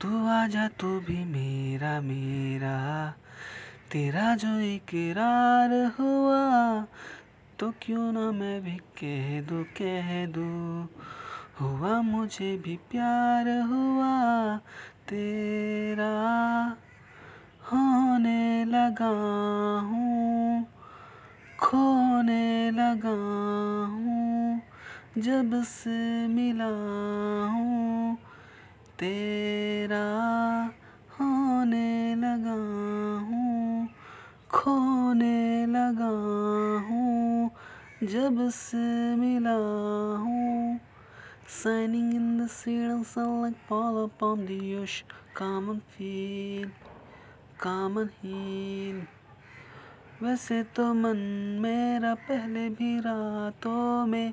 तू आजा तू भी मेरा मेरा। तेरा जो इकरार हुआ तो क्यों ना मैं भी कह दूँ कह दूँ? हुआ मुझे भी प्यार हुआ, तेरा होने लगा हूँ, खोने लगा हूँ, जब से मिला हूँ, तेरा होने लगा हूँ खोने लगा हूँ जब से मिला हूँ Signing in the sea and sun like fall upon the ocean Come and feel, come and heal वैसे तो मन मेरा पहले भी रातों में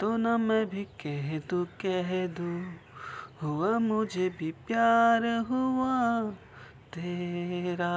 तो ना मैं भी कह दू कह दू हुआ मुझे भी प्यार हुआ तेरा